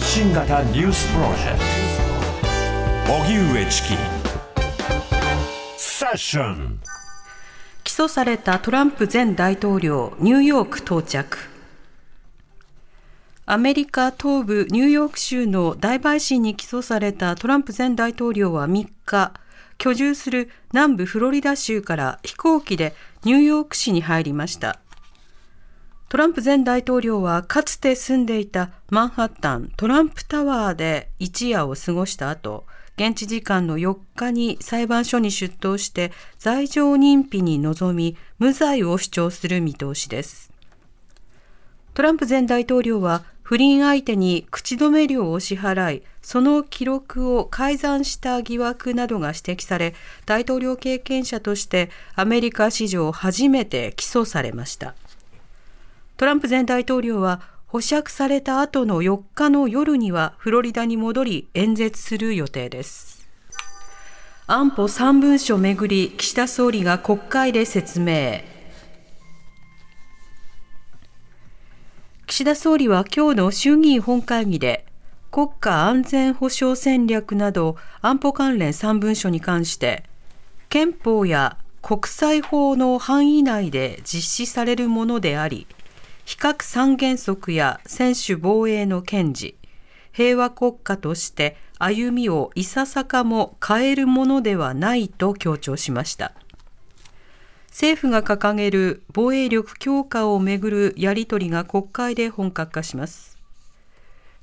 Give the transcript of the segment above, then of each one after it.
発信型ニュースプロジェクト。荻上チキ。セッション。起訴されたトランプ前大統領ニューヨーク到着。アメリカ東部ニューヨーク州の大陪審に起訴されたトランプ前大統領は3日居住する南部フロリダ州から飛行機でニューヨーク市に入りました。トランプ前大統領はかつて住んでいたマンハッタントランプタワーで一夜を過ごした後、現地時間の4日に裁判所に出頭して罪状認否に臨み無罪を主張する見通しです。トランプ前大統領は不倫相手に口止め料を支払い、その記録を改ざんした疑惑などが指摘され、大統領経験者としてアメリカ史上初めて起訴されました。トランプ前大統領は保釈された後の4日の夜にはフロリダに戻り演説する予定です。安保3文書めぐり岸田総理が国会で説明。岸田総理は今日の衆議院本会議で国家安全保障戦略など安保関連3文書に関して憲法や国際法の範囲内で実施されるものであり非核三原則や専守防衛の堅持、平和国家として歩みをいささかも変えるものではないと強調しました。政府が掲げる防衛力強化をめぐるやり取りが国会で本格化します。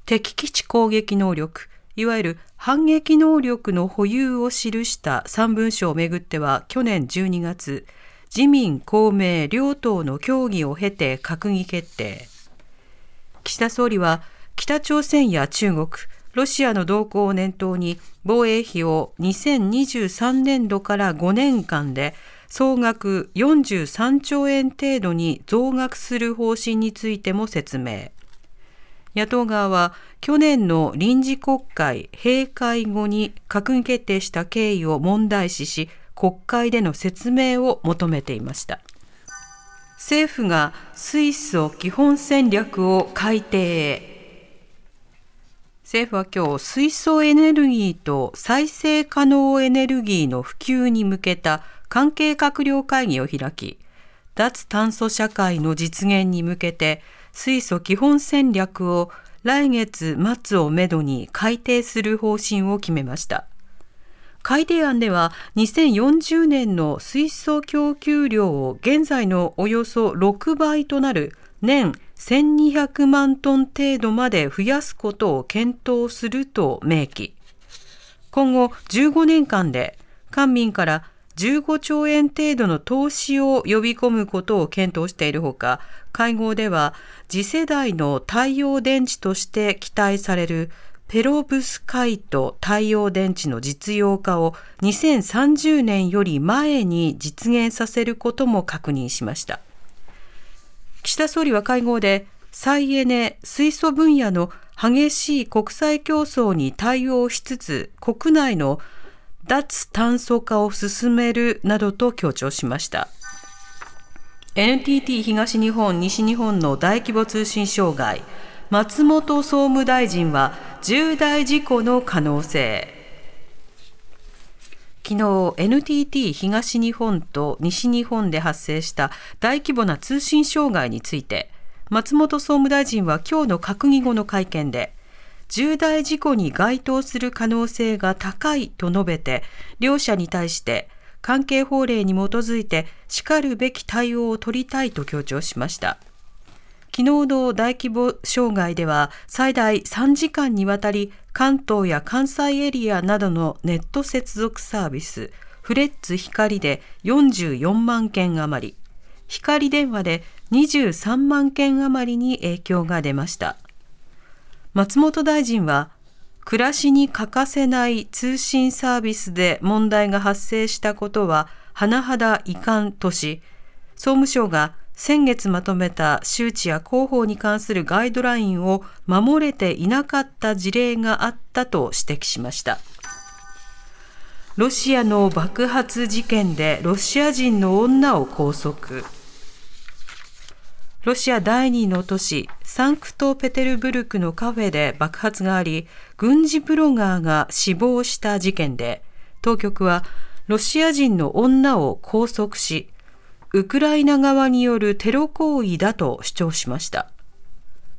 敵基地攻撃能力、いわゆる反撃能力の保有を記した3文書をめぐっては去年12月、自民、公明両党の協議を経て閣議決定。岸田総理は北朝鮮や中国、ロシアの動向を念頭に防衛費を2023年度から5年間で総額43兆円程度に増額する方針についても説明。野党側は去年の臨時国会閉会後に閣議決定した経緯を問題視し国会での説明を求めていました政府が水素基本戦略を改定政府は今日水素エネルギーと再生可能エネルギーの普及に向けた関係閣僚会議を開き脱炭素社会の実現に向けて水素基本戦略を来月末をめどに改定する方針を決めました。改定案では2040年の水素供給量を現在のおよそ6倍となる年1200万トン程度まで増やすことを検討すると明記。今後15年間で官民から15兆円程度の投資を呼び込むことを検討しているほか、会合では次世代の太陽電池として期待されるペロブスカイト太陽電池の実用化を2030年より前に実現させることも確認しました。岸田総理は会合で再エネ、水素分野の激しい国際競争に対応しつつ国内の脱炭素化を進めるなどと強調しました。NTT 東日本、西日本の大規模通信障害、松本総務大臣は重大事故の可能性昨日 NTT 東日本と西日本で発生した大規模な通信障害について松本総務大臣は今日の閣議後の会見で重大事故に該当する可能性が高いと述べて両者に対して関係法令に基づいてしかるべき対応を取りたいと強調しました。昨日の大規模障害では最大3時間にわたり関東や関西エリアなどのネット接続サービスフレッツ光で44万件余り光電話で23万件余りに影響が出ました。松本大臣は暮らしに欠かせない通信サービスで問題が発生したことは甚だ遺憾とし総務省が先月まとめた周知や広報に関するガイドラインを守れていなかった事例があったと指摘しました。ロシアの爆発事件でロシア人の女を拘束。ロシア第二の都市サンクトペテルブルクのカフェで爆発があり、軍事ブロガーが死亡した事件で、当局はロシア人の女を拘束し、ウクライナ側によるテロ行為だと主張しました。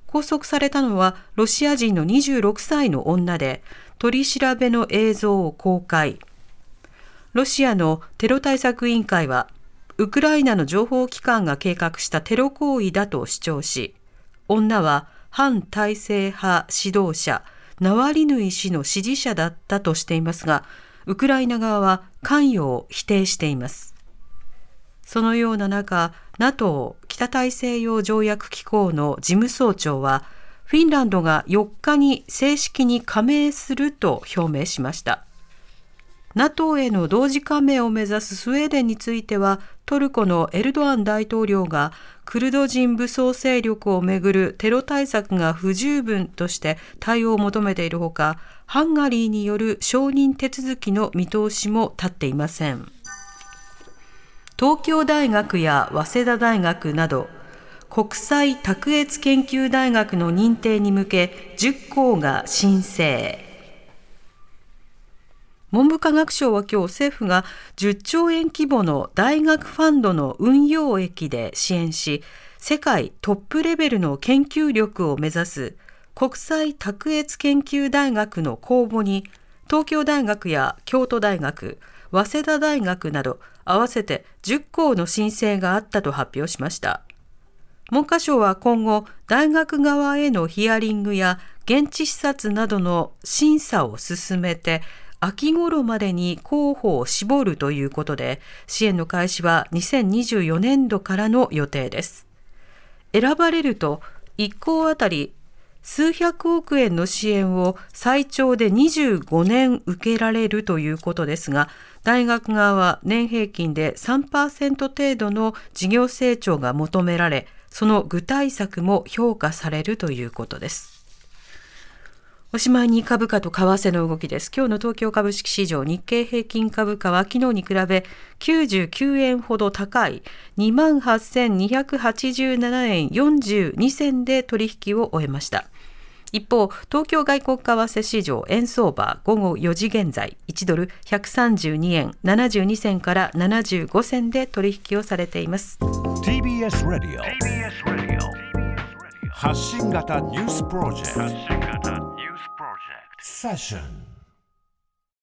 拘束されたのはロシア人の26歳の女で、取り調べの映像を公開。ロシアのテロ対策委員会は、ウクライナの情報機関が計画したテロ行為だと主張し、女は反体制派指導者、ナワリヌイ氏の支持者だったとしていますが、ウクライナ側は関与を否定しています。そのような中、NATO 北大西洋条約機構の事務総長は、フィンランドが4日に正式に加盟すると表明しました。NATO への同時加盟を目指すスウェーデンについては、トルコのエルドアン大統領がクルド人武装勢力をめぐるテロ対策が不十分として対応を求めているほか、ハンガリーによる承認手続きの見通しも立っていません。東京大学や早稲田大学など国際卓越研究大学の認定に向け10校が申請。文部科学省は今日政府が10兆円規模の大学ファンドの運用益で支援し世界トップレベルの研究力を目指す国際卓越研究大学の公募に東京大学や京都大学早稲田大学など合わせて10校の申請があったと発表しました。文科省は今後、大学側へのヒアリングや現地視察などの審査を進めて、秋頃までに候補を絞るということで、支援の開始は2024年度からの予定です。選ばれると、1校あたり数百億円の支援を最長で25年受けられるということですが、大学側は年平均で3%程度の事業成長が求められ、その具体策も評価されるということです。おしまいに株価と為替の動きです。今日の東京株式市場日経平均株価は昨日に比べ99円ほど高い28,287円42銭で取引を終えました。一方、東京外国為替市場円相場午後4時現在、1ドル132円72銭から75銭で取引をされています。TBS ラディオ発信型ニュースプロジェクト。セッション